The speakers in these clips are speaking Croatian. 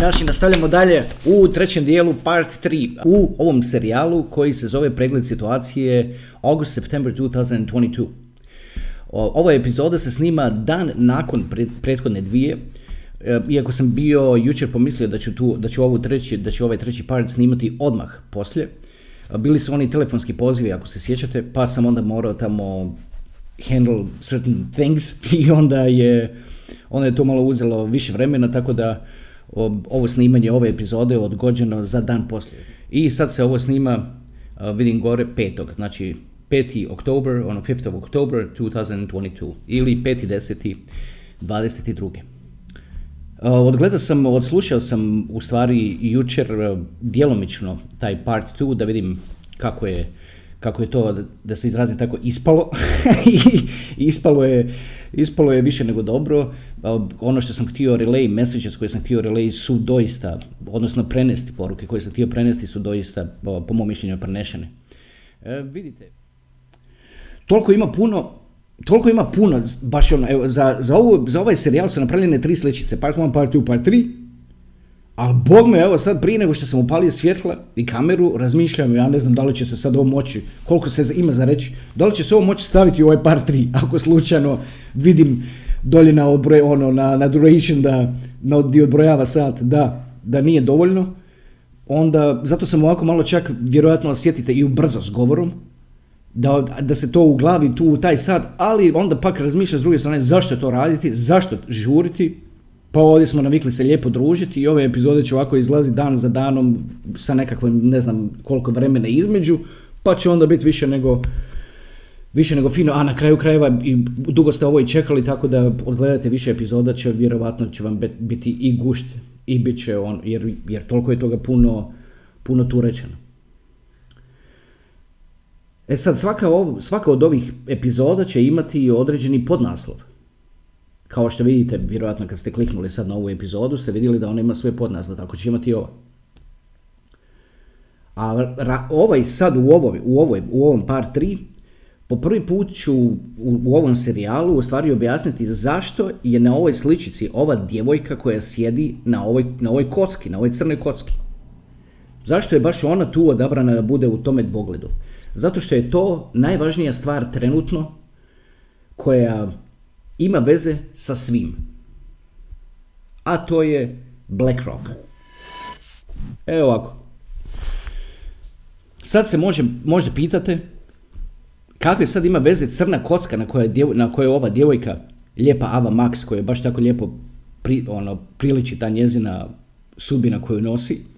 Naši, nastavljamo dalje u trećem dijelu part 3 u ovom serijalu koji se zove pregled situacije August September 2022. O- Ova epizoda se snima dan nakon pre- prethodne dvije, E, iako sam bio jučer pomislio da ću, tu, da ću, ovu treći, da ću ovaj treći part snimati odmah poslije. E, Bili su oni telefonski pozivi, ako se sjećate, pa sam onda morao tamo handle certain things i onda je, onda je to malo uzelo više vremena, tako da ovo snimanje ove epizode je odgođeno za dan poslije. I sad se ovo snima, a, vidim gore, petog, znači 5. oktober, ono 5. of October 2022 ili 5.10. 22. Uh, Odgledao sam, odslušao sam u stvari jučer uh, djelomično taj part 2 da vidim kako je, kako je to, da- se izrazim tako, ispalo. Ispalo je, ispalo je više nego dobro. Ono što sam htio relay, messages koje sam htio relay su doista, odnosno prenesti poruke koje sam htio prenesti su doista, po mom mišljenju, prenešene. E, vidite, toliko ima puno toliko ima puno, baš ono, evo, za, za, ovu, za ovaj serijal su napravljene tri sličice, part 1, part 2, part 3, ali bog me, evo sad prije nego što sam upalio svjetla i kameru, razmišljam, ja ne znam da li će se sad ovo moći, koliko se ima za reći, da li će se ovo moći staviti u ovaj part 3, ako slučajno vidim dolje na, odbroj, ono, na, na duration da, na, di odbrojava sat, da, da nije dovoljno, onda, zato sam ovako malo čak, vjerojatno osjetite i ubrzo s govorom, da, da se to u glavi tu u taj sat, ali onda pak razmišlja s druge strane zašto to raditi, zašto žuriti, pa ovdje smo navikli se lijepo družiti i ove epizode će ovako izlaziti dan za danom sa nekakvim ne znam koliko vremena između, pa će onda biti više nego više nego fino, a na kraju krajeva i dugo ste ovo i čekali, tako da odgledate više epizoda će vjerovatno će vam biti i gušt i bit će on, jer, jer toliko je toga puno, puno tu rečeno. E sad, svaka, ov- svaka od ovih epizoda će imati određeni podnaslov. Kao što vidite, vjerojatno kad ste kliknuli sad na ovu epizodu, ste vidjeli da ona ima sve podnaslov, tako će imati i ova. A ovaj sad u, ovoj, u, ovoj, u ovom par 3, po prvi put ću u, u ovom serijalu u stvari objasniti zašto je na ovoj sličici ova djevojka koja sjedi na ovoj, na ovoj kocki, na ovoj crnoj kocki. Zašto je baš ona tu odabrana da bude u tome dvogledu? Zato što je to najvažnija stvar trenutno koja ima veze sa svim. A to je BlackRock. Evo ovako. Sad se može, možda pitate kakve sad ima veze crna kocka na kojoj je, na kojoj ova djevojka lijepa Ava Max koja je baš tako lijepo pri, ono, priliči ta njezina sudbina koju nosi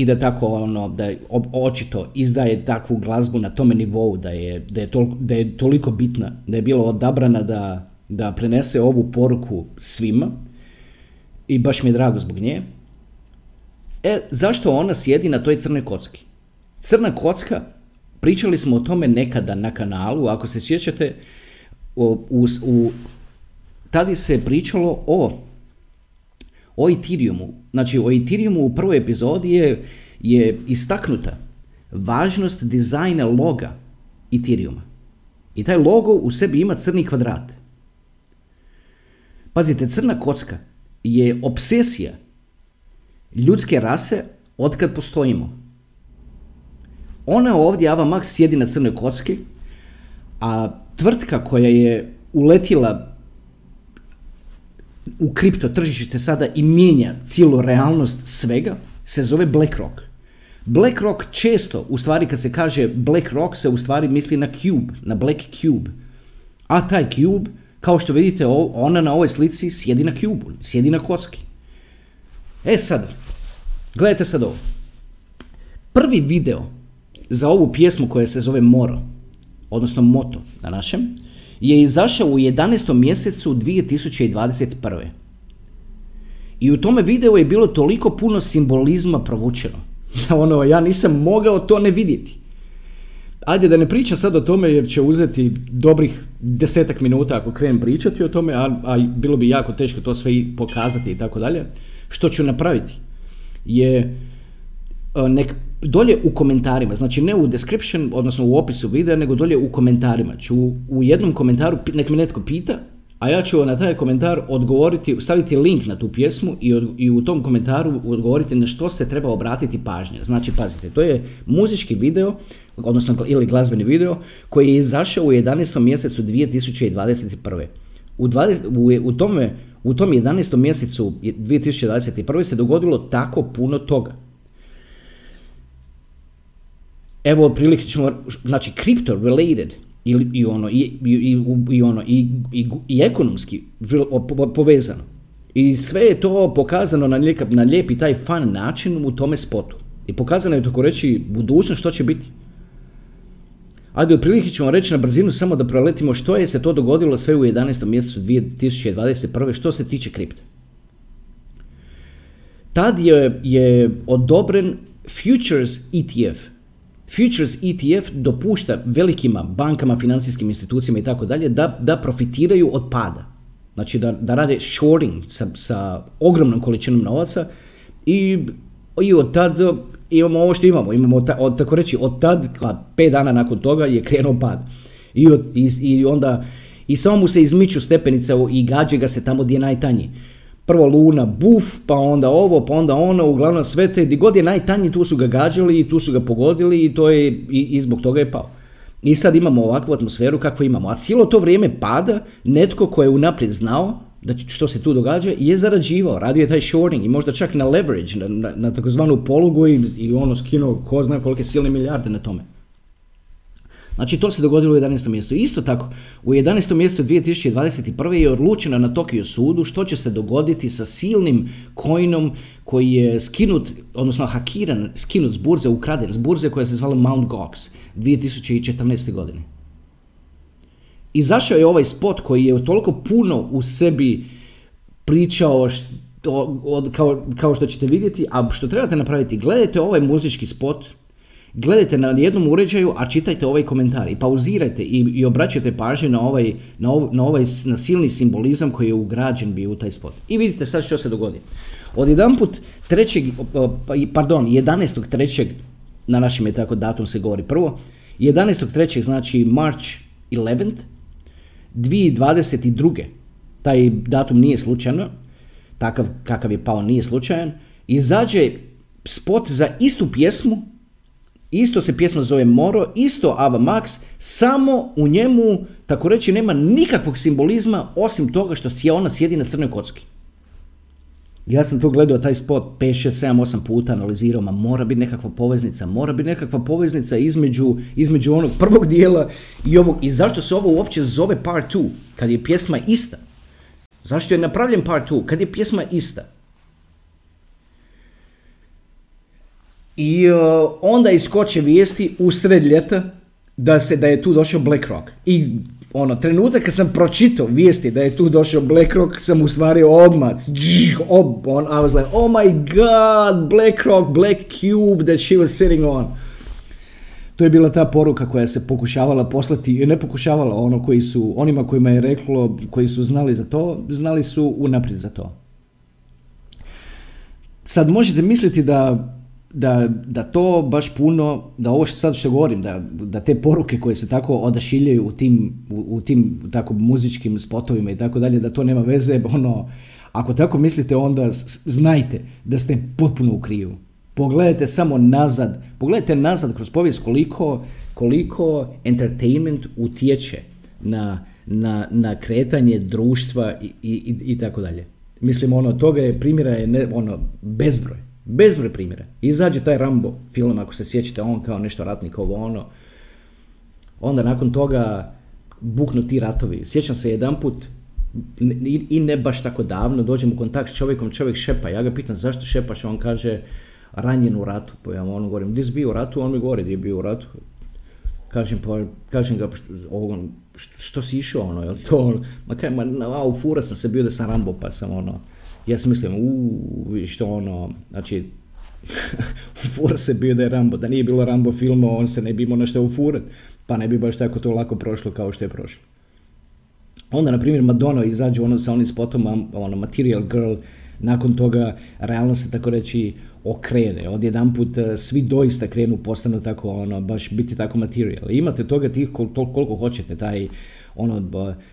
i da tako ono, da očito izdaje takvu glazbu na tome nivou da je, da je, tol- da je toliko bitna, da je bila odabrana da, da prenese ovu poruku svima i baš mi je drago zbog nje. E, zašto ona sjedi na toj crnoj kocki? Crna kocka, pričali smo o tome nekada na kanalu, ako se sjećate, u, u, u, tada se pričalo o o Ethereumu. Znači, o Ethereumu u prvoj epizodi je, je istaknuta važnost dizajna loga Ethereuma. I taj logo u sebi ima crni kvadrat. Pazite, crna kocka je obsesija ljudske rase otkad postojimo. Ona ovdje, Ava Max, sjedi na crnoj kocki, a tvrtka koja je uletila u kripto tržište sada i mijenja cijelu realnost svega, se zove BlackRock. BlackRock često, u stvari kad se kaže BlackRock, se u stvari misli na Cube, na Black Cube. A taj Cube, kao što vidite, ona na ovoj slici sjedi na Cube, sjedi na kocki. E sad, gledajte sad ovo. Prvi video za ovu pjesmu koja se zove Moro, odnosno moto na našem, je izašao u 11. mjesecu 2021. I u tome videu je bilo toliko puno simbolizma provučeno. ono, ja nisam mogao to ne vidjeti. Ajde da ne pričam sad o tome jer će uzeti dobrih desetak minuta ako krenem pričati o tome, a, a bilo bi jako teško to sve i pokazati i tako dalje. Što ću napraviti je nek dolje u komentarima, znači ne u description, odnosno u opisu videa, nego dolje u komentarima. Ću u jednom komentaru, nek me netko pita, a ja ću na taj komentar odgovoriti, staviti link na tu pjesmu i, i u tom komentaru odgovoriti na što se treba obratiti pažnje. Znači, pazite, to je muzički video, odnosno ili glazbeni video, koji je izašao u 11. mjesecu 2021. U, 20, u, u, tome, u tom 11. mjesecu 2021. se dogodilo tako puno toga. Evo, prilike ćemo, znači, crypto related, i, i ono, i, i, i, ono, i, i, i ekonomski povezano. I sve je to pokazano na, lijep, na lijepi taj fun način u tome spotu. I pokazano je tako reći budućnost što će biti. Ajde, otprilike ćemo reći na brzinu samo da proletimo što je se to dogodilo sve u 11. mjesecu 2021. što se tiče kripte. Tad je, je odobren Futures ETF, Futures ETF dopušta velikima bankama, financijskim institucijama i tako dalje da, profitiraju od pada. Znači da, da rade shorting sa, sa ogromnom količinom novaca i, i od tad imamo ovo što imamo. Imamo od, tako reći od tad, pet dana nakon toga je krenuo pad. I, od, i, i onda i samo mu se izmiču stepenice i gađe ga se tamo gdje je najtanji prvo Luna buf, pa onda ovo, pa onda ono, uglavnom sve te, di god je najtanji tu su ga gađali i tu su ga pogodili i to je, i, i zbog toga je pao. I sad imamo ovakvu atmosferu kakvu imamo. A cijelo to vrijeme pada netko ko je unaprijed znao da što se tu događa je zarađivao, radio je taj shorting i možda čak na leverage, na, na, na takozvanu polugu i, i ono skinuo ko zna kolike silne milijarde na tome. Znači to se dogodilo u 11. mjestu. Isto tako, u 11. mjestu 2021. je odlučeno na Tokio sudu što će se dogoditi sa silnim coinom koji je skinut, odnosno hakiran, skinut s burze, ukraden s burze koja se zvala Mount Gox 2014. godine. Izašao je ovaj spot koji je toliko puno u sebi pričao što, kao, kao što ćete vidjeti, a što trebate napraviti, gledajte ovaj muzički spot, gledajte na jednom uređaju, a čitajte ovaj komentar i pauzirajte i, i obraćajte pažnju na ovaj, na, na ovaj na silni simbolizam koji je ugrađen bio u taj spot. I vidite sad što se dogodi. Od jedan put trećeg, pa, pardon, 11.3. na našem je tako datum se govori prvo, 11.3. znači March 11th, 2022. Taj datum nije slučajno, takav kakav je pao nije slučajan, izađe spot za istu pjesmu Isto se pjesma zove Moro, isto Ava Max, samo u njemu, tako reći, nema nikakvog simbolizma osim toga što ona sjedi na crnoj kocki. Ja sam to gledao taj spot 5, 6, 7, 8 puta analizirao, ma mora biti nekakva poveznica, mora biti nekakva poveznica između, između onog prvog dijela i ovog. I zašto se ovo uopće zove part 2, kad je pjesma ista? Zašto je napravljen part 2, kad je pjesma ista? I uh, onda iskoče vijesti usred ljeta da, se, da je tu došao BlackRock. I ono, trenutak kad sam pročitao vijesti da je tu došao BlackRock, sam u stvari odmah, ob, on, I was like, oh my god, BlackRock, Black Cube that she was sitting on. To je bila ta poruka koja se pokušavala poslati, ne pokušavala, ono koji su, onima kojima je reklo, koji su znali za to, znali su unaprijed za to. Sad možete misliti da da, da to baš puno, da ovo što sad što govorim, da, da te poruke koje se tako odašiljaju u tim, u, u tim tako muzičkim spotovima i tako dalje, da to nema veze, ono, ako tako mislite onda znajte da ste potpuno u krivu. Pogledajte samo nazad, pogledajte nazad kroz povijest koliko, koliko entertainment utječe na, na, na kretanje društva i, i, i tako dalje. Mislim, ono, toga je primjera je ne, ono, bezbroj. Bezbroj primjera. Izađe taj Rambo film, ako se sjećate, on kao nešto ratnik, ovo ono. Onda nakon toga buknu ti ratovi. Sjećam se jedan put, i ne baš tako davno, dođem u kontakt s čovjekom, čovjek šepa. Ja ga pitam zašto šepaš, on kaže ranjen u ratu. Pa ja on govorim, gdje si bio u ratu? On mi govori gdje je bio u ratu. Kažem, pa, kažem ga, što, što, što si išao, ono, jel to, ma kaj, ma, na, u fura sam se bio da sam Rambo, pa sam, ono, ja sam mislim, uuu, što ono, znači, u fura se bio da je Rambo, da nije bilo Rambo filma, on se ne bi imao nešto ufurat, pa ne bi baš tako to lako prošlo kao što je prošlo. Onda, na primjer, Madonna izađe ono sa onim spotom, ono, Material Girl, nakon toga realno se tako reći okrene. Odjedanput e, svi doista krenu, postanu tako, ono, baš biti tako material. Imate toga tih koliko, koliko hoćete, taj, ono,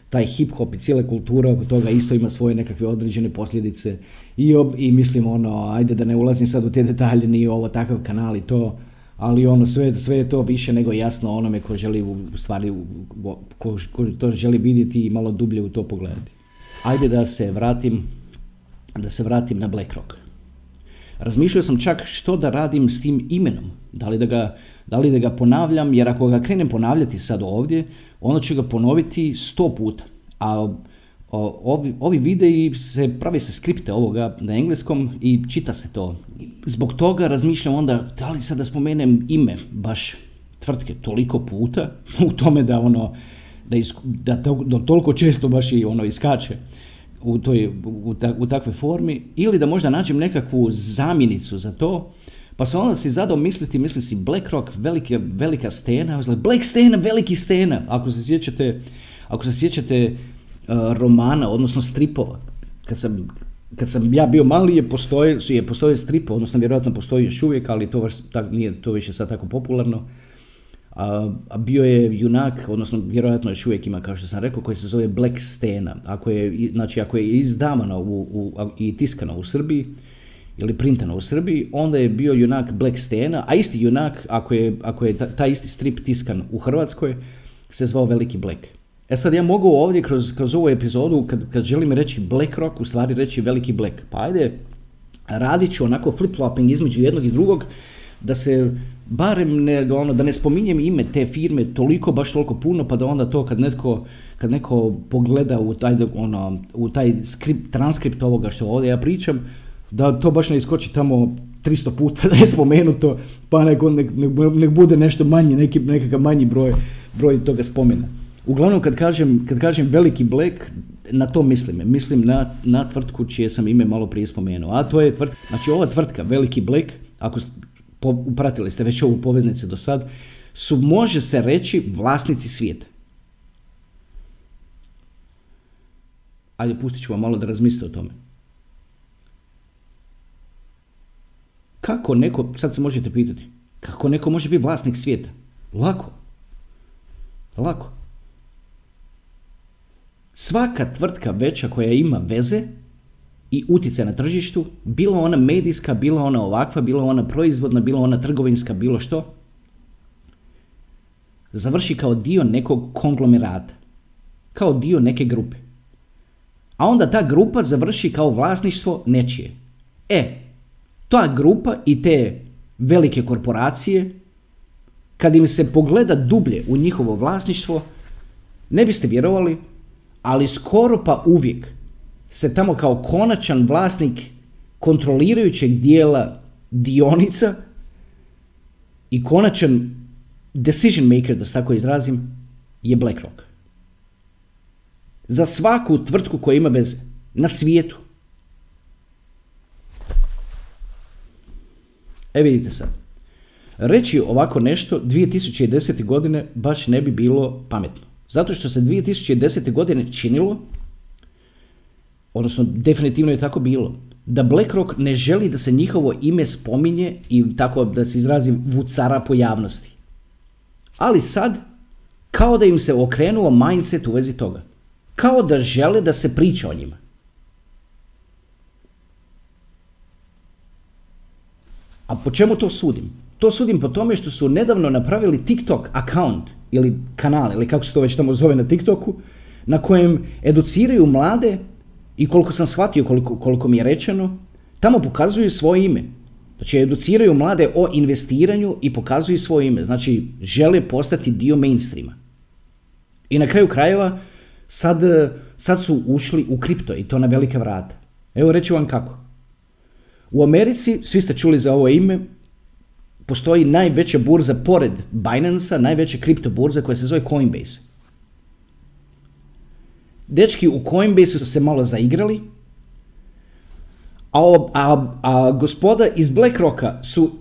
taj hip hop i cijela kultura oko toga isto ima svoje nekakve određene posljedice i, i mislim ono, ajde da ne ulazim sad u te detalje, nije ovo takav kanal i to, ali ono, sve, sve je to više nego jasno onome ko želi u stvari, ko, ko to želi vidjeti i malo dublje u to pogledati. Ajde da se vratim, da se vratim na BlackRock. Razmišljao sam čak što da radim s tim imenom. Da li da ga, da li da ga ponavljam, jer ako ga krenem ponavljati sad ovdje, onda ću ga ponoviti sto puta. A ovi, ovi videi se pravi se skripte ovoga na engleskom i čita se to. Zbog toga razmišljam onda da li sad da spomenem ime baš tvrtke toliko puta u tome da ono da, da, da toliko često baš i ono iskače u, toj, u, u takvoj formi ili da možda nađem nekakvu zamjenicu za to pa sam onda si zadao misliti, misli si BlackRock, velike, velika stena, Black stena, veliki stena, ako se sjećate, ako se sjećate uh, romana, odnosno stripova, kad sam, kad sam ja bio mali je postoje, je postoje stripa, odnosno vjerojatno postoji još uvijek, ali to, tak, nije to više sad tako popularno, a, a, bio je junak, odnosno vjerojatno još uvijek ima, kao što sam rekao, koji se zove Black Stena. Ako je, znači, ako je izdavano u, u, i tiskano u Srbiji, ili printano u Srbiji, onda je bio junak Black Stena, a isti junak, ako je, ako je taj isti strip tiskan u Hrvatskoj, se zvao Veliki Black. E sad ja mogu ovdje kroz, kroz ovu epizodu, kad, kad želim reći Black Rock, u stvari reći Veliki Black. Pa ajde, radit ću onako flip-flopping između jednog i drugog, da se barem ne, ono, da ne spominjem ime te firme toliko, baš toliko puno, pa da onda to kad netko, kad neko pogleda u taj, ono, u taj skript, transkript ovoga što ovdje ja pričam, da to baš ne iskoči tamo 300 puta da je spomenuto, pa nek, nek, nek bude nešto manji, neki, nekakav manji broj, broj toga spomena. Uglavnom kad kažem, kad kažem veliki Black, na to mislim. Mislim na, na tvrtku čije sam ime malo prije spomenuo. A to je tvrtka, znači ova tvrtka, veliki Black, ako upratili ste već ovu poveznicu do sad, su, može se reći, vlasnici svijeta. Ajde, pustit ću vam malo da razmislite o tome. Kako neko, sad se možete pitati, kako neko može biti vlasnik svijeta? Lako. Lako. Svaka tvrtka veća koja ima veze i utjecaj na tržištu, bilo ona medijska, bilo ona ovakva, bilo ona proizvodna, bilo ona trgovinska, bilo što, završi kao dio nekog konglomerata, kao dio neke grupe. A onda ta grupa završi kao vlasništvo nečije. E, ta grupa i te velike korporacije, kad im se pogleda dublje u njihovo vlasništvo, ne biste vjerovali, ali skoro pa uvijek se tamo kao konačan vlasnik kontrolirajućeg dijela dionica i konačan decision maker, da se tako izrazim, je BlackRock. Za svaku tvrtku koja ima veze na svijetu. E vidite sad. Reći ovako nešto 2010. godine baš ne bi bilo pametno. Zato što se 2010. godine činilo odnosno definitivno je tako bilo, da BlackRock ne želi da se njihovo ime spominje i tako da se izrazi vucara po javnosti. Ali sad, kao da im se okrenuo mindset u vezi toga. Kao da žele da se priča o njima. A po čemu to sudim? To sudim po tome što su nedavno napravili TikTok account ili kanal ili kako se to već tamo zove na TikToku na kojem educiraju mlade i koliko sam shvatio, koliko, koliko mi je rečeno, tamo pokazuju svoje ime. Znači, educiraju mlade o investiranju i pokazuju svoje ime. Znači, žele postati dio mainstreama. I na kraju krajeva, sad, sad su ušli u kripto i to na velika vrata. Evo reći vam kako. U Americi, svi ste čuli za ovo ime, postoji najveća burza pored Binance-a, najveća kripto burza koja se zove Coinbase. Dečki u Coinbase su se malo zaigrali, a, a, a gospoda iz BlackRocka su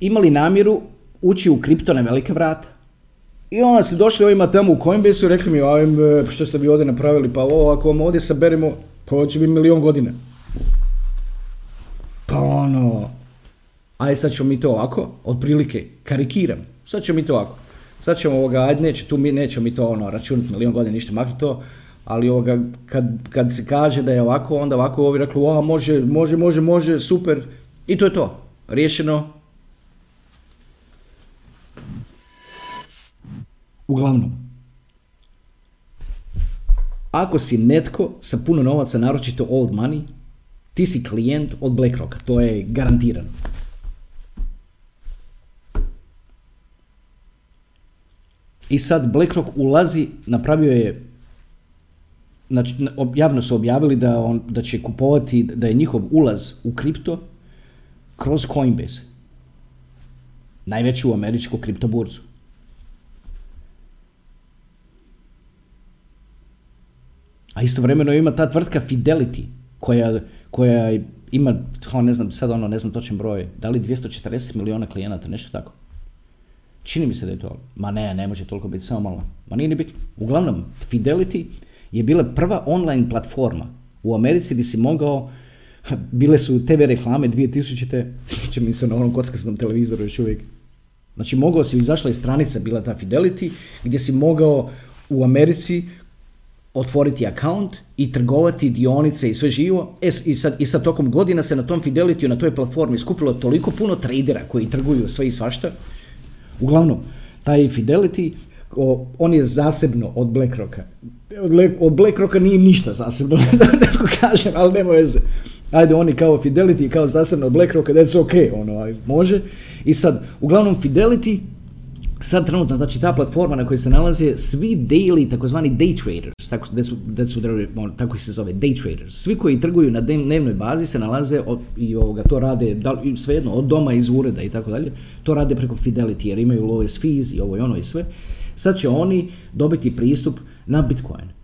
imali namjeru ući u kripto na velike vrata. I onda su došli ovima tamo u Coinbase i rekli mi, ajme, što ste vi ovdje napravili, pa ovo, ako vam ovdje saberemo, pa ovo će biti milion godina. Pa ono, aj sad ćemo mi to ovako, otprilike, karikiram, sad ćemo mi to ovako. Sad ćemo ovoga, ajde neće tu mi, nećemo mi to ono, računati milion godina, ništa maknuti to, ali ovoga, kad, kad se kaže da je ovako, onda ovako ovi rekli, o, može, može, može, može, super, i to je to, riješeno. Uglavnom, ako si netko sa puno novaca, naročito old money, ti si klijent od BlackRocka, to je garantirano. I sad BlackRock ulazi, napravio je, znači javno su objavili da, on, da će kupovati, da je njihov ulaz u kripto kroz Coinbase. Najveću američku kripto burzu. A istovremeno ima ta tvrtka Fidelity koja, koja ima, ne znam, sad ono, ne znam točan broj, da li 240 miliona klijenata, nešto tako. Čini mi se da je to, ma ne, ne može toliko biti, samo malo. Ma nije ni bitno. Uglavnom, Fidelity je bila prva online platforma u Americi gdje si mogao, bile su TV reklame 2000. Sjećam mi se na onom kockastom televizoru još uvijek. Znači, mogao si, izašla je stranica, bila ta Fidelity, gdje si mogao u Americi otvoriti account i trgovati dionice i sve živo. E, i, sad, I sad tokom godina se na tom Fidelity, na toj platformi skupilo toliko puno tradera koji trguju sve i svašta. Uglavnom, taj Fidelity, on je zasebno od BlackRocka. Od, od BlackRocka nije ništa zasebno, da neko kažem, ali nema veze. Ajde, oni kao Fidelity, kao zasebno od BlackRocka, that's ok, ono, može. I sad, uglavnom Fidelity sad trenutno, znači ta platforma na kojoj se nalaze svi daily, takozvani day traders, tako, ono, tako se zove, day traders, svi koji trguju na dnevnoj bazi se nalaze od, i ovoga, to rade, da, svejedno, od doma, iz ureda i tako dalje, to rade preko Fidelity jer imaju lowest fees i ovo i ono i sve. Sad će oni dobiti pristup na Bitcoin.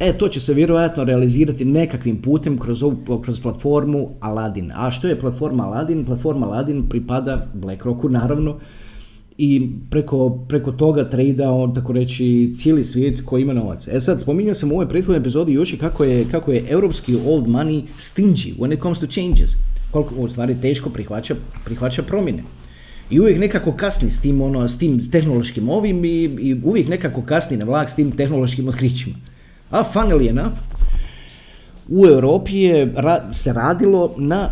E, to će se vjerojatno realizirati nekakvim putem kroz, ovu, kroz platformu Aladdin. A što je platforma Aladdin? Platforma Aladdin pripada BlackRocku, naravno, i preko, preko toga on tako reći cijeli svijet koji ima novac. E sad, spominjao sam u ovoj prethodnoj epizodi još i kako je, kako je europski old money stingy when it comes to changes. Koliko u stvari teško prihvaća, prihvaća promjene. I uvijek nekako kasni s tim, ono, s tim tehnološkim ovim i, i uvijek nekako kasni na vlak s tim tehnološkim otkrićima. A funnily enough, u Europi je se radilo na,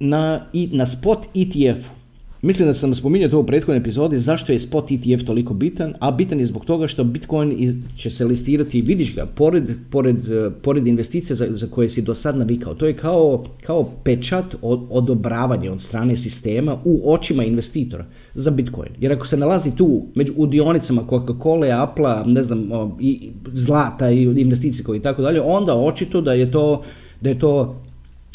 na, na spot ETF-u Mislim da sam spominjao to u prethodnoj epizodi zašto je spot ETF toliko bitan, a bitan je zbog toga što Bitcoin će se listirati, vidiš ga, pored, pored, eh, pored investicija za, za koje si do sad navikao. To je kao, kao pečat od, odobravanja od strane sistema u očima investitora za Bitcoin. Jer ako se nalazi tu među, u dionicama Coca-Cola, Apple, ne znam, i zlata i investicije koji i tako dalje, onda očito da je to da je to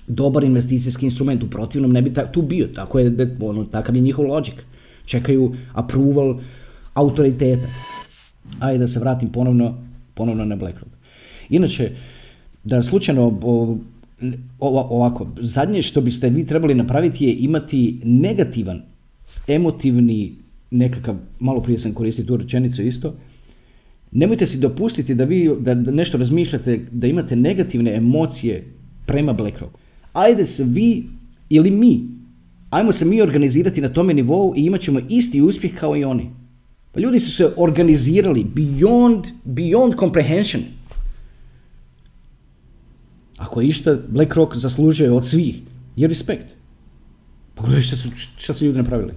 dobar investicijski instrument, u protivnom ne bi tu bio, tako je, ono, takav je njihov logic. Čekaju approval autoriteta. Ajde da se vratim ponovno, ponovno na BlackRock. Inače, da slučajno ovako, zadnje što biste vi trebali napraviti je imati negativan, emotivni, nekakav, malo prije sam koristio tu rečenicu isto, nemojte si dopustiti da vi da nešto razmišljate, da imate negativne emocije prema BlackRocku ajde se vi ili mi, ajmo se mi organizirati na tome nivou i imat ćemo isti uspjeh kao i oni. Pa ljudi su se organizirali beyond, beyond comprehension. Ako je išta BlackRock zaslužuje od svih, je respekt. Pogledaj šta su, šta su ljudi napravili.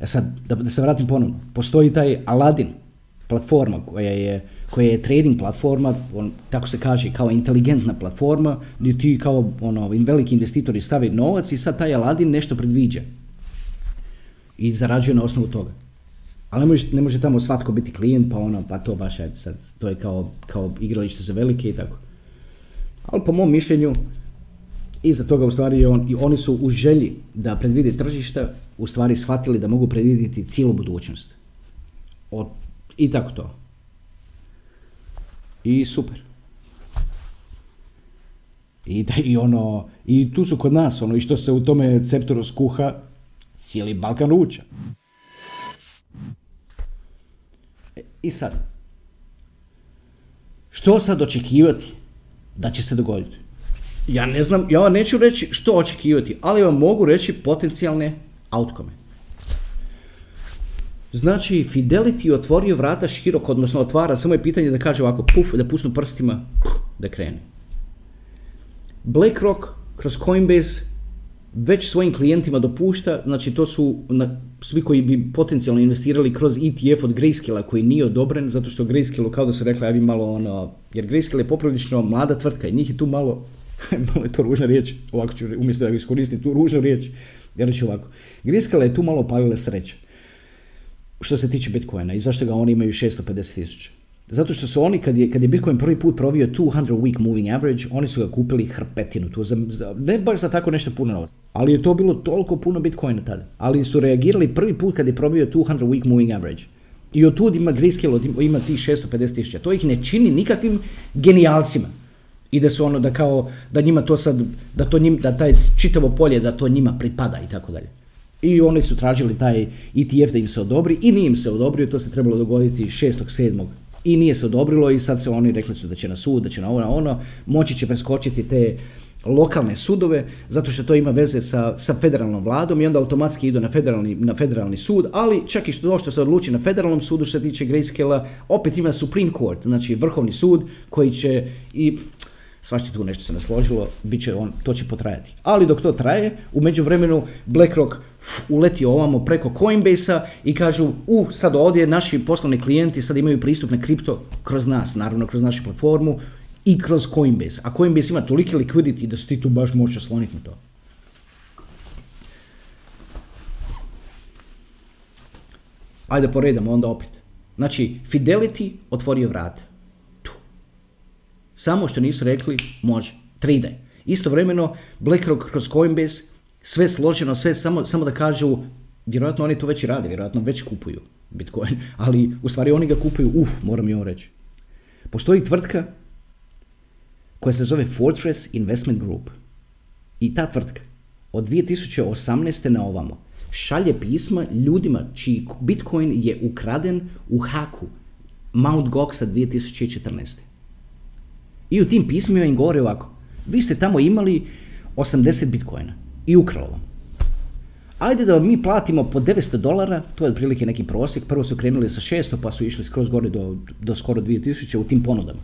E sad, da, da se vratim ponovno. Postoji taj Aladdin, platforma koja je koja je trading platforma, on, tako se kaže, kao inteligentna platforma, gdje ti kao ono, veliki investitori stave novac i sad taj Aladin nešto predviđa i zarađuje na osnovu toga. Ali ne može, ne može tamo svatko biti klijent, pa ono, pa to baš, sad, to je kao, kao igralište za velike i tako. Ali po mom mišljenju, Iza toga u stvari on, i oni su u želji da predvide tržišta u stvari shvatili da mogu predvidjeti cijelu budućnost. Od, I tako to. I super. I, da, I ono, i tu su kod nas, ono, i što se u tome ceptoru skuha, cijeli Balkan ruča. E, I sad, što sad očekivati da će se dogoditi? Ja ne znam, ja neću reći što očekivati, ali vam mogu reći potencijalne outcome. Znači, Fidelity otvorio vrata široko, odnosno otvara, samo je pitanje da kaže ovako, puf, da pusnu prstima, da krene. BlackRock kroz Coinbase već svojim klijentima dopušta, znači to su na, svi koji bi potencijalno investirali kroz ETF od Grayscale koji nije odobren, zato što Grayscale, kao da su rekli, ja bi malo ono, jer Grayscale je poprilično mlada tvrtka i njih je tu malo, malo je to ružna riječ, ovako ću, umjesto da iskoristim tu ružnu riječ, ja reći ovako, Grayscale je tu malo palila sreća što se tiče Bitcoina i zašto ga oni imaju 650 tisuća. Zato što su oni, kad je, kad je Bitcoin prvi put provio 200 week moving average, oni su ga kupili hrpetinu tu, za, za, ne baš za tako nešto puno novaca. Ali je to bilo toliko puno Bitcoina tada. Ali su reagirali prvi put kad je probio 200 week moving average. I od tud ima Grayscale, ima tih 650 tisuća. To ih ne čini nikakvim genijalcima. I da su ono, da kao, da njima to sad, da to njim, da taj čitavo polje, da to njima pripada i tako dalje. I oni su tražili taj ETF da im se odobri i nije im se odobrio, to se trebalo dogoditi 6.7 i nije se odobrilo i sad se oni rekli su da će na sud, da će na ono, ono, moći će preskočiti te lokalne sudove, zato što to ima veze sa, sa federalnom vladom i onda automatski idu na federalni, na federalni sud, ali čak i što, što se odluči na federalnom sudu što se tiče Grayscale, opet ima Supreme Court, znači vrhovni sud koji će i svašta tu nešto se nasložilo, bit će on, to će potrajati. Ali dok to traje, u međuvremenu BlackRock uleti ovamo preko Coinbase-a i kažu, u, sad ovdje naši poslovni klijenti sad imaju pristup na kripto kroz nas, naravno kroz našu platformu i kroz Coinbase. A Coinbase ima toliki liquidity da se ti tu baš možeš osloniti na to. Ajde poredamo onda opet. Znači, Fidelity otvorio vrata. Samo što nisu rekli može. 3D. Istovremeno BlackRock kroz Coinbase sve složeno, sve samo, samo da kažu vjerojatno oni to već i rade, vjerojatno već kupuju Bitcoin, ali u stvari oni ga kupuju, uf, moram i ovo reći. Postoji tvrtka koja se zove Fortress Investment Group. I ta tvrtka od 2018. na ovamo šalje pisma ljudima čiji Bitcoin je ukraden u haku Mount Goxa 2014. I u tim pismima im govore ovako, vi ste tamo imali 80 bitcoina i ukralo vam. Ajde da mi platimo po 900 dolara, to je otprilike neki prosjek, prvo su krenuli sa 600 pa su išli skroz gore do, do skoro 2000 u tim ponudama.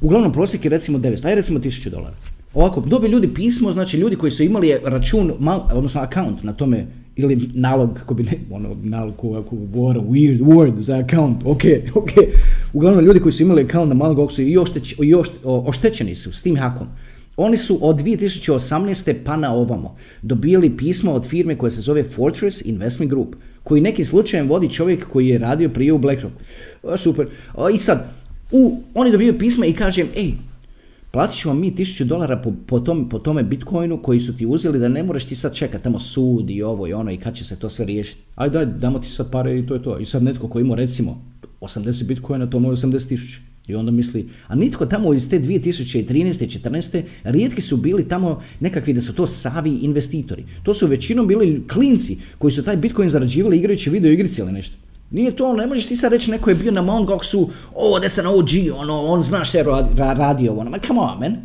Uglavnom prosjek je recimo 900, ajde recimo 1000 dolara. Ovako, dobiju ljudi pismo, znači ljudi koji su imali račun, odnosno account na tome, ili nalog, kako bi ne, ono, nalog, ako, what weird word za account, ok, ok. Uglavnom, ljudi koji su imali account na Malgoxu i, ošteć, i ošte, oštećeni su s tim hakom. Oni su od 2018. pa na ovamo dobijali pisma od firme koja se zove Fortress Investment Group, koji nekim slučajem vodi čovjek koji je radio prije u BlackRock. Super. I sad, u, oni dobijaju pisma i kažem, ej, platit ćemo mi 1000 dolara po, po, tom, po tome bitcoinu koji su ti uzeli da ne moraš ti sad čekati tamo sud i ovo i ono i kad će se to sve riješiti. Ajde daj, damo ti sad pare i to je to. I sad netko ko ima recimo 80 bitcoina, to može 80 tisuća. I onda misli, a nitko tamo iz te 2013. 14. rijetki su bili tamo nekakvi da su to savi investitori. To su većinom bili klinci koji su taj bitcoin zarađivali igrajući video igrice ili nešto. Nije to, ne možeš ti sad reći neko je bio na Mt. Goxu, oh, that's an OG, ono, on zna što je radio, ono, ma come on, man.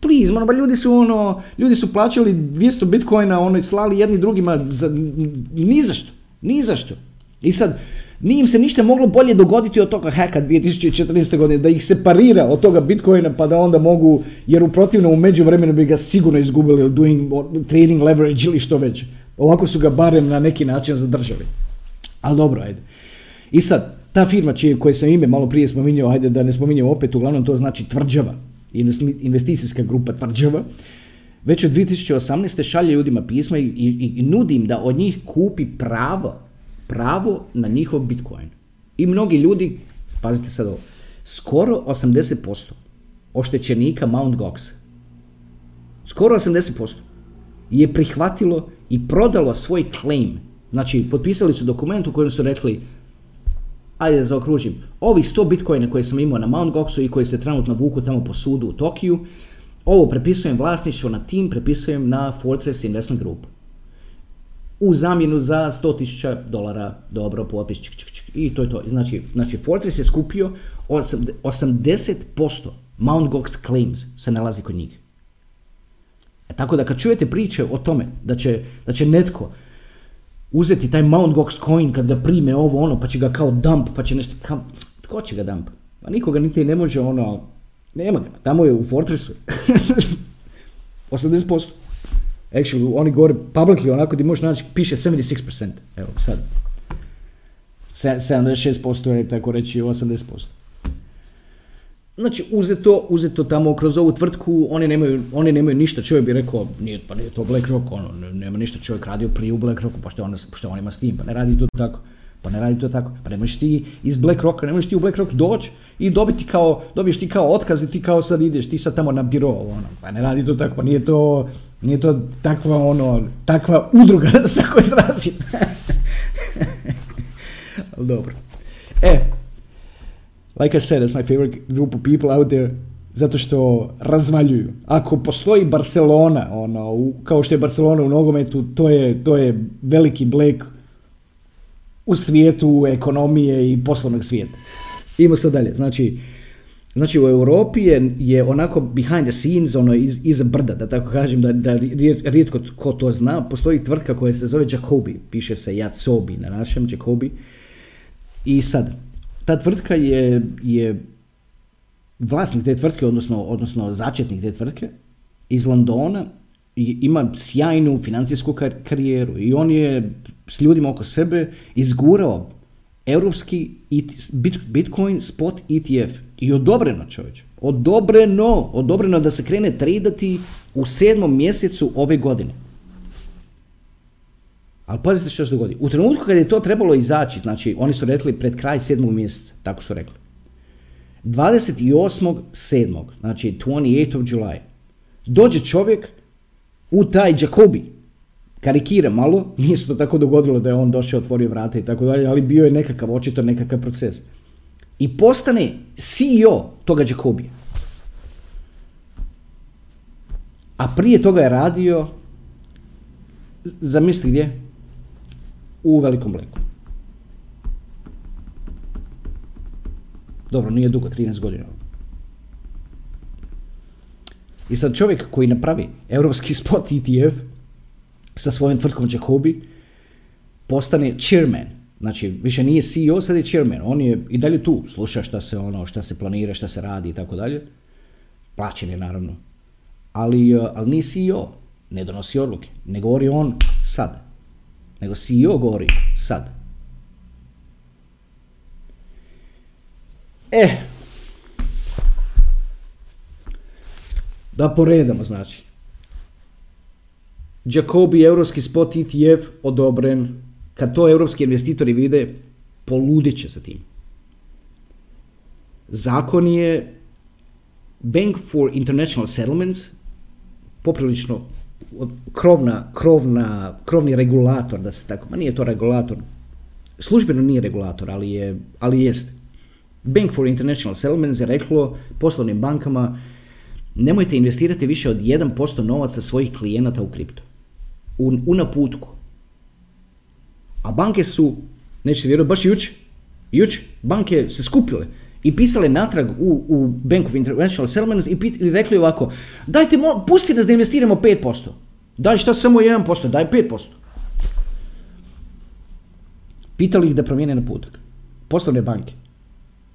Please, ono, ba ljudi su ono, ljudi su plaćali 200 bitcoina, ono, i slali jedni drugima, za, ni zašto, ni zašto. I sad, nije im se ništa moglo bolje dogoditi od toga hacka 2014. godine, da ih separira od toga bitcoina pa da onda mogu, jer u protivnom u međuvremenu bi ga sigurno izgubili doing trading leverage ili što već. Ovako su ga barem na neki način zadržali. Ali dobro, ajde. I sad, ta firma čije, koje sam ime malo prije spominjao, ajde da ne spominjem opet, uglavnom to znači tvrđava, investicijska grupa tvrđava, već od 2018. šalje ljudima pisma i, i, i nudi da od njih kupi pravo, pravo na njihov bitcoin. I mnogi ljudi, pazite sad ovo, skoro 80% oštećenika Mt. Gox, skoro 80%, je prihvatilo i prodalo svoj claim. Znači, potpisali su dokument u kojem su rekli, ajde da zaokružim, ovih 100 bitcoina koje sam imao na Mt. Goxu i koji se trenutno vuku tamo po sudu u Tokiju, ovo prepisujem vlasništvo na tim, prepisujem na Fortress Investment Group. U zamjenu za 100.000 dolara, dobro, popis, čik, čik, čik, i to je to. Znači, znači Fortress je skupio 80% Mt. Gox claims se nalazi kod njih. E, tako da kad čujete priče o tome da će, da će netko uzeti taj Mt. Gox coin kad ga prime ovo ono pa će ga kao dump pa će nešto, kao, tko će ga dump? Pa nikoga niti ne može ono, nema ga, tamo je u Fortressu. 80%. Actually, oni govore publicly, onako ti možeš naći, piše 76%. Evo, sad. 76% je tako reći 80%. Znači, uzeto, uzeto tamo kroz ovu tvrtku, oni nemaju, oni nemaju ništa, čovjek bi rekao, nije, pa nije to BlackRock, ono, nema ništa, čovjek radio prije u BlackRocku, pa što on, što on ima s tim, pa ne radi to tako. Pa ne radi to tako. Pa ne možeš ti iz BlackRocka, ne možeš ti u BlackRock doći i dobiti kao, dobiješ ti kao otkaz i ti kao sad ideš, ti sad tamo na biro, ono. Pa ne radi to tako, pa nije to, nije to takva ono, takva udruga, tako izrazim. Ali dobro. E, like I said, that's my favorite group of people out there, zato što razvaljuju. Ako postoji Barcelona, ono, kao što je Barcelona u nogometu, to je, to je veliki Black u svijetu ekonomije i poslovnog svijeta. Idemo sad dalje. Znači, znači u Europi je, je onako behind the scenes, ono iz, iza brda, da tako kažem, da, da rijetko ko to zna, postoji tvrtka koja se zove Jacobi, piše se Jacobi na našem, Jacobi. I sad, ta tvrtka je, je vlasnik te tvrtke, odnosno, odnosno začetnik te tvrtke iz Londona, ima sjajnu financijsku karijeru i on je s ljudima oko sebe izgurao europski Bitcoin spot ETF i odobreno čovječe. Odobreno, odobreno da se krene tradati u sedmom mjesecu ove godine. Ali pazite što se dogodi. U trenutku kad je to trebalo izaći, znači oni su rekli pred kraj sedmog mjeseca, tako su rekli. 28.7. znači 28. of July, dođe čovjek u taj Jacobi, karikiram malo, nije se to tako dogodilo da je on došao, otvorio vrata i tako dalje, ali bio je nekakav, očito nekakav proces. I postane CEO toga Jacobija. A prije toga je radio, zamisli gdje? U Velikom Bleku. Dobro, nije dugo, 13 godina. I sad čovjek koji napravi europski spot ETF sa svojom tvrtkom Jacobi postane chairman. Znači, više nije CEO, sad je chairman. On je i dalje tu, sluša šta se ono, šta se planira, šta se radi i tako dalje. Plaćen je naravno. Ali, uh, ali nije CEO, ne donosi odluke. Ne govori on sad. Nego CEO govori sad. E, Da poredamo, znači. Jacobi europski spot ETF odobren. Kad to europski investitori vide, poludit će sa tim. Zakon je Bank for International Settlements, poprilično krovna, krovna, krovni regulator, da se tako, ma nije to regulator, službeno nije regulator, ali, je, ali jest. Bank for International Settlements je reklo poslovnim bankama nemojte investirati više od 1% novaca svojih klijenata u kripto. U, u naputku. A banke su, nećete vjerovati, baš juče, juče, banke se skupile i pisale natrag u, u Bank of International Settlements i, pit, i rekli ovako, dajte, mo, pusti nas da investiramo 5%. Daj šta samo 1%, daj 5%. Pitali ih da promijene naputak. Poslovne banke.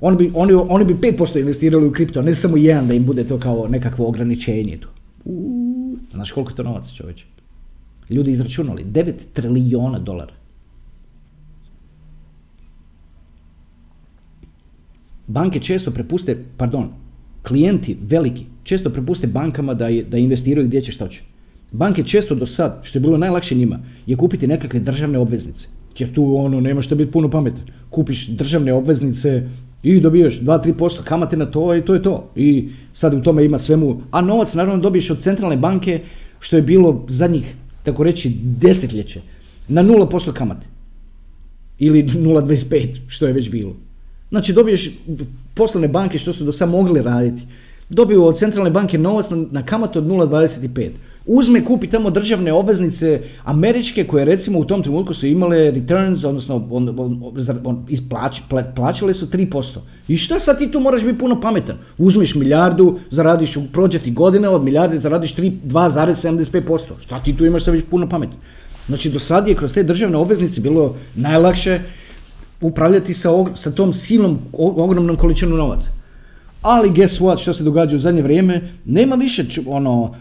Oni bi, oni, oni bi 5% investirali u kripto, ne samo jedan da im bude to kao nekakvo ograničenje. Tu. znaš koliko je to novaca čovječe? Ljudi izračunali, 9 trilijona dolara. Banke često prepuste, pardon, klijenti veliki često prepuste bankama da, da investiraju gdje će što će. Banke često do sad, što je bilo najlakše njima, je kupiti nekakve državne obveznice. Jer tu ono, nema što biti puno pametan. Kupiš državne obveznice I dobiješ 2-3% kamate na to i to je to. I sad u tome ima svemu, a novac naravno dobiješ od centralne banke, što je bilo zadnjih, tako reći, desetljeće, na 0% kamate. Ili 0,25, što je već bilo. Znači dobiješ poslovne banke što su do sad mogli raditi, dobiju od centralne banke novac na, na kamatu od 0,25 uzme, kupi tamo državne obveznice američke koje recimo u tom trenutku su imale returns, odnosno on, on, on, plaćale su 3%. I šta sad ti tu moraš biti puno pametan? Uzmeš milijardu, zaradiš, prođe ti godina, od milijarde zaradiš 2,75%. Šta ti tu imaš sad biti puno pametan? Znači do sad je kroz te državne obveznice bilo najlakše upravljati sa, sa tom silnom, ogromnom količinom novaca. Ali guess what, što se događa u zadnje vrijeme, nema više ono,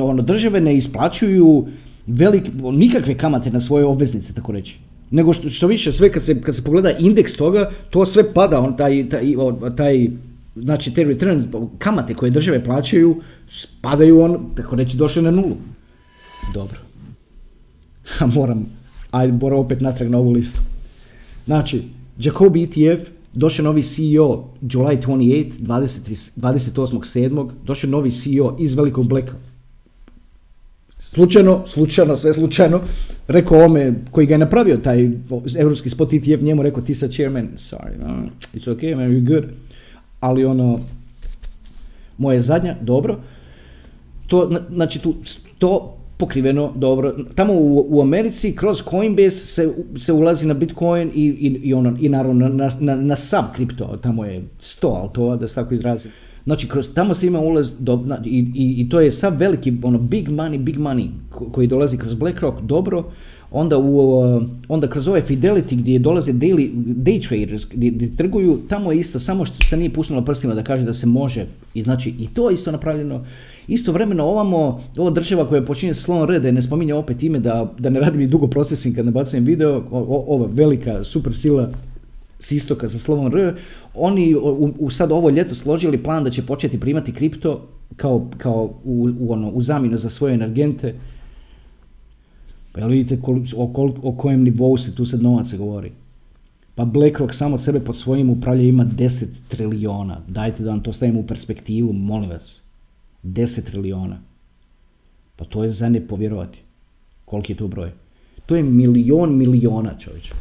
ono države ne isplaćuju velik, nikakve kamate na svoje obveznice, tako reći. Nego što, što više, sve kad se, kad se pogleda indeks toga, to sve pada, on, taj, taj, taj, znači te returns, kamate koje države plaćaju, spadaju on, tako reći, došli na nulu. Dobro. moram, ajde, moram opet natrag na ovu listu. Znači, Jacobi ETF došao novi CEO July 28, 28.7. Došao novi CEO iz velikog Blacka. Slučajno, slučajno, sve slučajno, rekao ome koji ga je napravio, taj evropski spot ETF, njemu rekao ti sa chairman, sorry, no, it's okay, man, you're good. Ali ono, moje zadnja, dobro, to, znači tu, to pokriveno dobro. Tamo u, u Americi kroz Coinbase se, se ulazi na Bitcoin i, i, i, ono, i naravno na, na, na sub kripto, tamo je 100, ali to da se tako izrazim. Znači, kroz, tamo se ima ulaz do, i, i, i, to je sav veliki, ono, big money, big money koji dolazi kroz BlackRock, dobro, onda, u, onda kroz ove Fidelity gdje dolaze daily, day traders, gdje, gdje, trguju, tamo je isto, samo što se nije pusnulo prstima da kaže da se može, i znači i to je isto napravljeno, Istovremeno ovamo, ova država koja počinje slon red, ne spominje opet ime da, da ne radim i dugo procesing kad nabacujem video, ova velika super sila s istoka sa slovom R, oni u, u sad ovo ljeto složili plan da će početi primati kripto kao, kao u, u, ono, u zamjenu za svoje energente. Pa jel vidite o, o kojem nivou se tu sad novaca govori? Pa BlackRock samo sebe pod svojim upravljanjem ima 10 triliona. Dajte da vam to stavimo u perspektivu, molim vas. 10 trilijona. Pa to je za ne povjerovati. Koliki je to broj? To je milion miliona čovječe.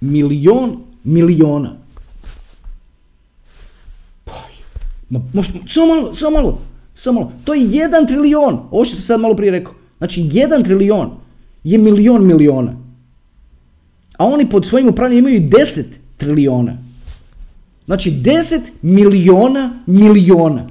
Milion miliona. Pa, ma, samo malo, samo malo, samo malo. To je jedan trilion. Ovo što sam sad malo prije rekao. Znači, jedan trilion je milion miliona. A oni pod svojim upravljanjem imaju 10 trilijona. Znači 10 miliona miliona.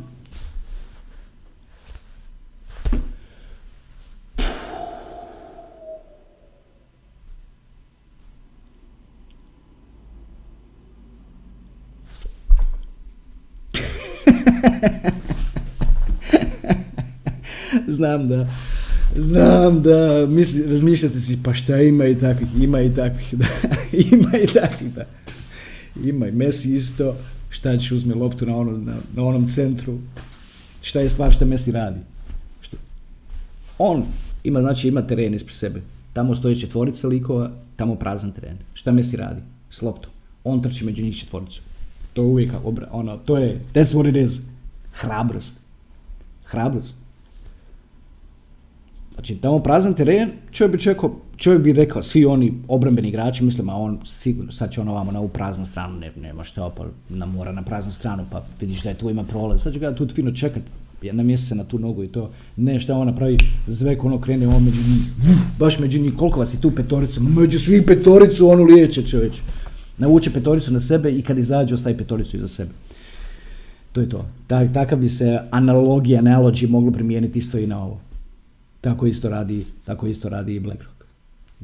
Znam da, znam da misli, razmišljate si pa šta ima i takvih, ima i takvih, da, ima i takvih, da. Ima i Messi isto, šta će uzme loptu na, ono, na, na onom centru, šta je stvar što Messi radi. Što? On ima, znači, ima teren ispred sebe. Tamo stoji četvorica likova, tamo prazan teren. Šta Messi radi? S loptom. On trči među njih četvoricu. To je uvijek, ono, to je, that's what it is. Hrabrost. Hrabrost. Znači, tamo prazan teren, čovjek bi, čekao, čovjek bi rekao, svi oni obrambeni igrači, mislim, a on sigurno, sad će on ovamo na ovu praznu stranu, ne, nema što, pa na mora na praznu stranu, pa vidiš da je tu ima prolaz, sad će ga tu fino čekat, jedna mjeseca na tu nogu i to, ne šta on napravi, zvek ono krene on među njih, baš među njih, koliko vas je tu petorica, među svih petoricu onu liječe čovječ. Navuče petoricu na sebe i kad izađe ostaje petoricu iza sebe. To je to. Tak, takav bi se analogija, analogy moglo primijeniti isto i na ovo. Tako isto radi, tako isto radi i BlackRock.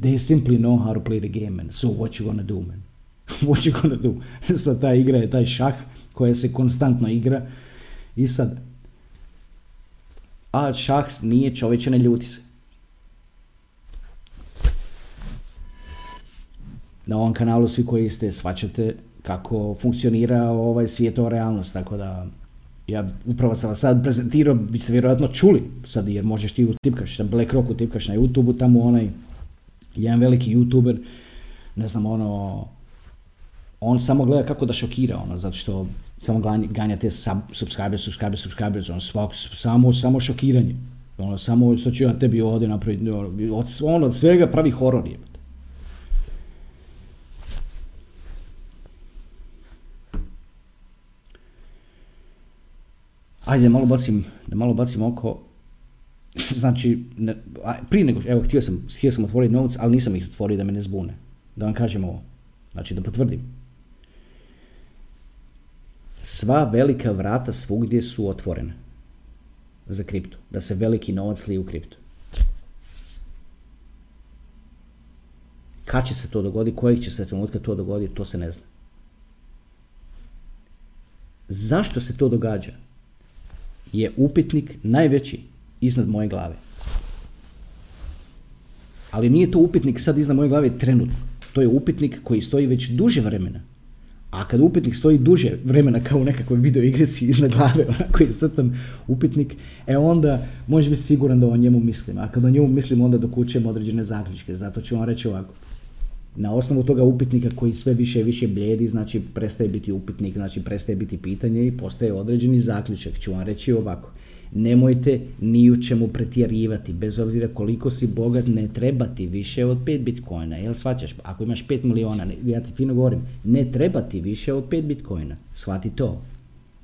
They simply know how to play the game, man. So what you gonna do, man? what you gonna do? sad ta igra je taj šah koja se konstantno igra i sad a šah nije čovječe, ne ljuti se. Na ovom kanalu svi koji ste svačate kako funkcionira ovaj svijetova realnost, tako da ja upravo sam vas sad prezentirao, vi ste vjerojatno čuli sad, jer možeš ti utipkaš, sam BlackRock utipkaš na YouTube, tamo onaj, jedan veliki YouTuber, ne znam, ono, on samo gleda kako da šokira, ono, zato što samo ganja, te sub, subscribers, subscribers, subscribers, ono, svak, samo, samo šokiranje. Ono, samo, što ću ja tebi ovdje napraviti, ono, od, on od svega pravi horor je. Ajde, malo bacim, da malo bacim oko, znači, ne, prije nego, evo, htio sam, htio sam otvoriti notes, ali nisam ih otvorio da me ne zbune. Da vam kažem ovo, znači da potvrdim. Sva velika vrata svugdje su otvorena za kriptu, da se veliki novac lije u kriptu. Kad će se to dogoditi, kojeg će se trenutka to dogoditi, to se ne zna. Zašto se to događa? Je upitnik najveći iznad moje glave. Ali nije to upitnik sad iznad moje glave trenutno. To je upitnik koji stoji već duže vremena. A kad upitnik stoji duže vremena kao u nekakvoj video igrici iznad glave, onako je crtan upitnik, e onda može biti siguran da o njemu mislim. A kad o njemu mislim, onda dokučujem određene zaključke. Zato ću vam reći ovako. Na osnovu toga upitnika koji sve više i više bljedi, znači prestaje biti upitnik, znači prestaje biti pitanje i postaje određeni zaključak. Ću vam reći ovako nemojte ni u čemu pretjerivati, bez obzira koliko si bogat, ne treba ti više od 5 bitcoina, jel shvaćaš? Ako imaš 5 miliona, ja ti fino govorim, ne treba ti više od 5 bitcoina, shvati to.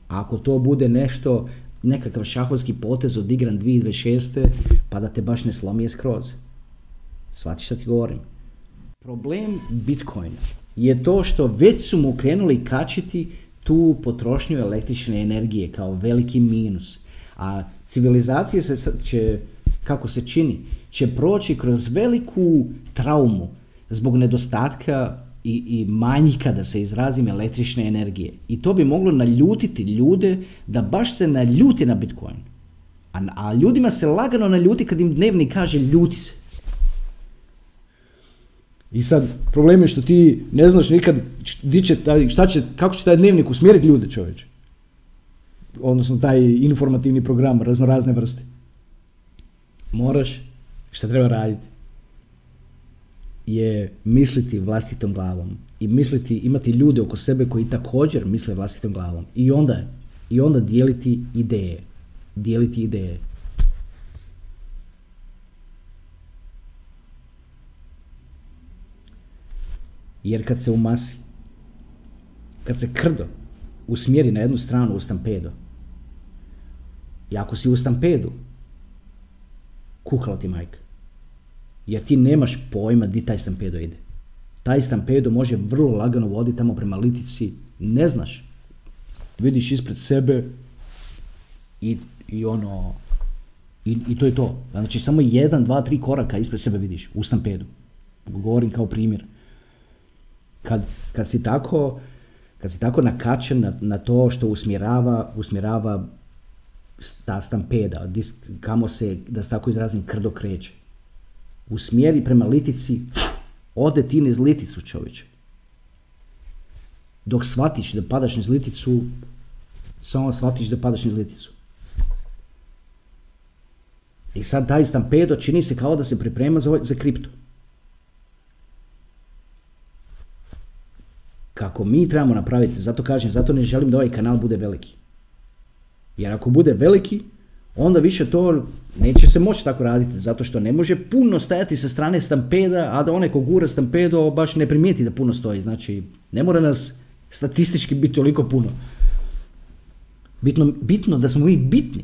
Ako to bude nešto, nekakav šahovski potez odigran 2026. pa da te baš ne slomije skroz. Shvatiš što ti govorim? Problem Bitcoina je to što već su mu krenuli kačiti tu potrošnju električne energije kao veliki minus. A civilizacija se će, kako se čini, će proći kroz veliku traumu zbog nedostatka i, i manjka, da se izrazim, električne energije. I to bi moglo naljutiti ljude da baš se naljuti na Bitcoin. A, a ljudima se lagano naljuti kad im dnevni kaže ljuti se. I sad, problem je što ti ne znaš nikad šta će, kako će taj dnevnik usmjeriti ljude čovječe odnosno taj informativni program razno razne vrste. Moraš, šta treba raditi, je misliti vlastitom glavom i misliti, imati ljude oko sebe koji također misle vlastitom glavom i onda, i onda dijeliti ideje, dijeliti ideje. Jer kad se u masi, kad se krdo usmjeri na jednu stranu u stampedo, i ako si u stampedu, kuhalo ti majka. Jer ti nemaš pojma di taj stampedo ide. Taj stampedo može vrlo lagano voditi tamo prema litici. Ne znaš. Vidiš ispred sebe i, i ono... I, I to je to. Znači samo jedan, dva, tri koraka ispred sebe vidiš u stampedu. Govorim kao primjer. Kad, kad si tako kad si tako nakačen na, na to što usmjerava, usmjerava ta stampeda, kamo se, da se tako izrazim, krdo kreće. Usmjeri prema litici, ode ti niz liticu čovječe. Dok shvatiš da padaš niz liticu, samo shvatiš da padaš niz liticu. I sad taj stampedo čini se kao da se priprema za, ovaj, za kriptu. Kako mi trebamo napraviti, zato kažem, zato ne želim da ovaj kanal bude veliki. Jer ako bude veliki, onda više to neće se moći tako raditi, zato što ne može puno stajati sa strane stampeda, a da onaj ko gura stampedo baš ne primijeti da puno stoji. Znači, ne mora nas statistički biti toliko puno. Bitno, bitno da smo mi bitni,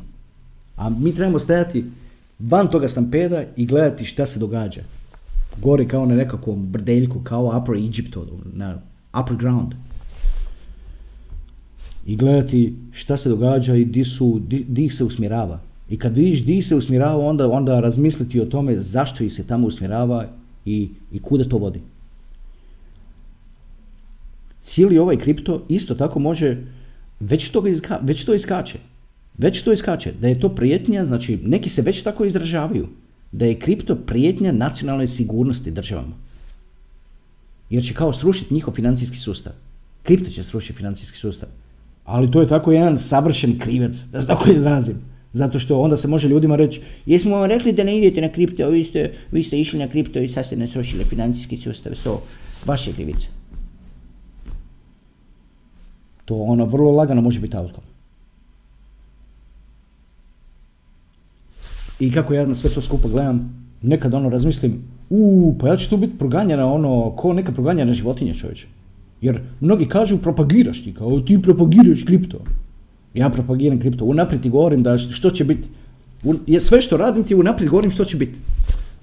a mi trebamo stajati van toga stampeda i gledati šta se događa. Gori kao na nekakvom brdeljku, kao Upper Egypt, na Upper Ground i gledati šta se događa i di, su, di, se usmjerava. I kad vidiš di se usmjerava, onda, onda razmisliti o tome zašto ih se tamo usmjerava i, i kuda to vodi. Cijeli ovaj kripto isto tako može, već, to već to iskače. Već to iskače. Da je to prijetnja, znači neki se već tako izražavaju. Da je kripto prijetnja nacionalnoj sigurnosti državama. Jer će kao srušiti njihov financijski sustav. Kripto će srušiti financijski sustav. Ali to je tako jedan savršen krivec, da se tako izrazim. Zato što onda se može ljudima reći, jesmo vam rekli da ne idete na kripto, vi ste, vi ste išli na kripto i sad ste ne srušili financijski sustav, so, vaše krivice. To ono vrlo lagano može biti outcome. I kako ja na sve to skupo gledam, nekad ono razmislim, u, pa ja ću tu biti proganjena ono, ko neka proganjena životinja čovječe. Jer mnogi kažu propagiraš ti, kao ti propagiraš kripto. Ja propagiram kripto, unaprijed ti govorim da što će biti. Sve što radim ti unaprijed govorim što će biti.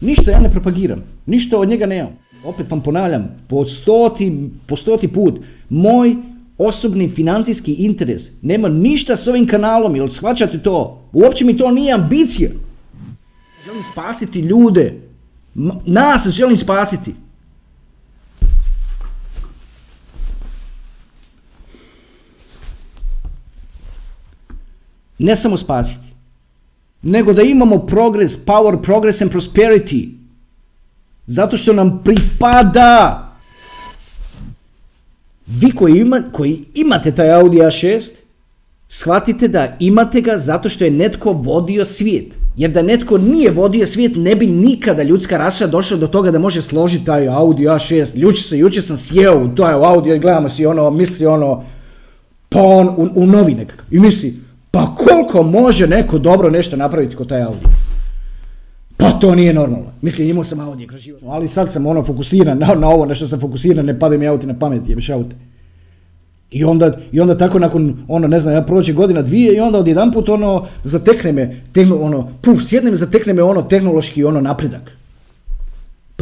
Ništa ja ne propagiram, ništa od njega nemam. Opet vam ponavljam, po stoti, po stoti put, moj osobni financijski interes nema ništa s ovim kanalom, jel shvaćate to? Uopće mi to nije ambicija. Želim spasiti ljude. Nas želim spasiti. Ne samo spasiti, nego da imamo progress, power, progress and prosperity. Zato što nam pripada. Vi koji, ima, koji imate taj Audi A6, shvatite da imate ga zato što je netko vodio svijet. Jer da netko nije vodio svijet, ne bi nikada ljudska rasa došla do toga da može složiti taj Audi A6. Juče, se, juče sam sjeo u taj Audi, gledamo si ono, misli ono, pa on u, u novi nekakav. I misli, pa koliko može neko dobro nešto napraviti kod taj Audi? Pa to nije normalno. Mislim, imao sam Audi kroz život. Ali sad sam ono fokusiran na, na ovo na što sam fokusiran, ne padaju mi auti na pamet, jebeš aute. I onda, I onda tako nakon, ono, ne znam, ja prođe godina dvije i onda odjedanput ono, zatekne me, tehno, ono, puf, sjednem, zatekne me ono tehnološki ono napredak.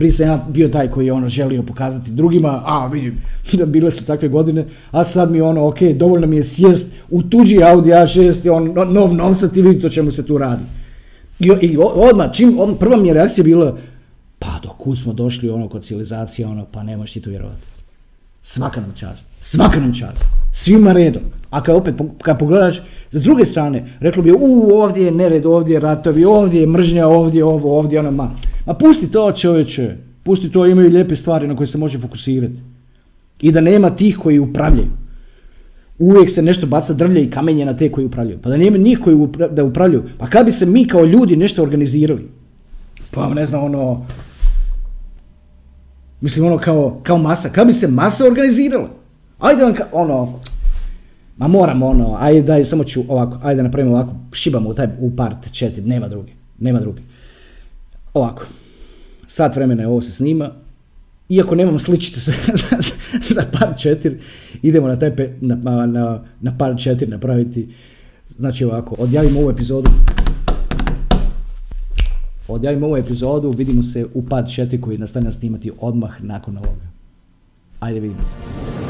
Prije sam ja bio taj koji je ono želio pokazati drugima, a vidim, da bile su takve godine, a sad mi ono, ok, dovoljno mi je sjest u tuđi Audi A6, on, nov novca, ti vidi to čemu se tu radi. I, i odmah, čim, odmah, prva mi je reakcija bila, pa do kud smo došli ono kod civilizacije, ono, pa ne možeš ti to vjerovati. Svaka nam čast. Svaka nam čast. Svima redom. A kad opet, kad pogledaš, s druge strane, reklo bi, u, ovdje je nered, ovdje je ratovi, ovdje je mržnja, ovdje ovo, ovdje ono, ma. Ma pusti to čovječe. Pusti to, imaju lijepe stvari na koje se može fokusirati. I da nema tih koji upravljaju. Uvijek se nešto baca drvlje i kamenje na te koji upravljaju. Pa da nema njih koji da upravljaju. Pa kad bi se mi kao ljudi nešto organizirali? Pa ne znam, ono, Mislim, ono kao, kao masa. Kad bi se masa organizirala? Ajde vam, ono, ma moram, ono, ajde daj, samo ću ovako, ajde napravimo ovako, šibamo u taj, u part četiri, nema drugi, nema drugi. Ovako, sat vremena je ovo se snima, iako nemam sličite za, za, par četiri, idemo na, taj na, na, na par četiri napraviti, znači ovako, odjavimo ovu epizodu, odjavimo ovu epizodu, vidimo se u pad 4 koji nastavljam snimati odmah nakon ovoga. Ajde vidimo se.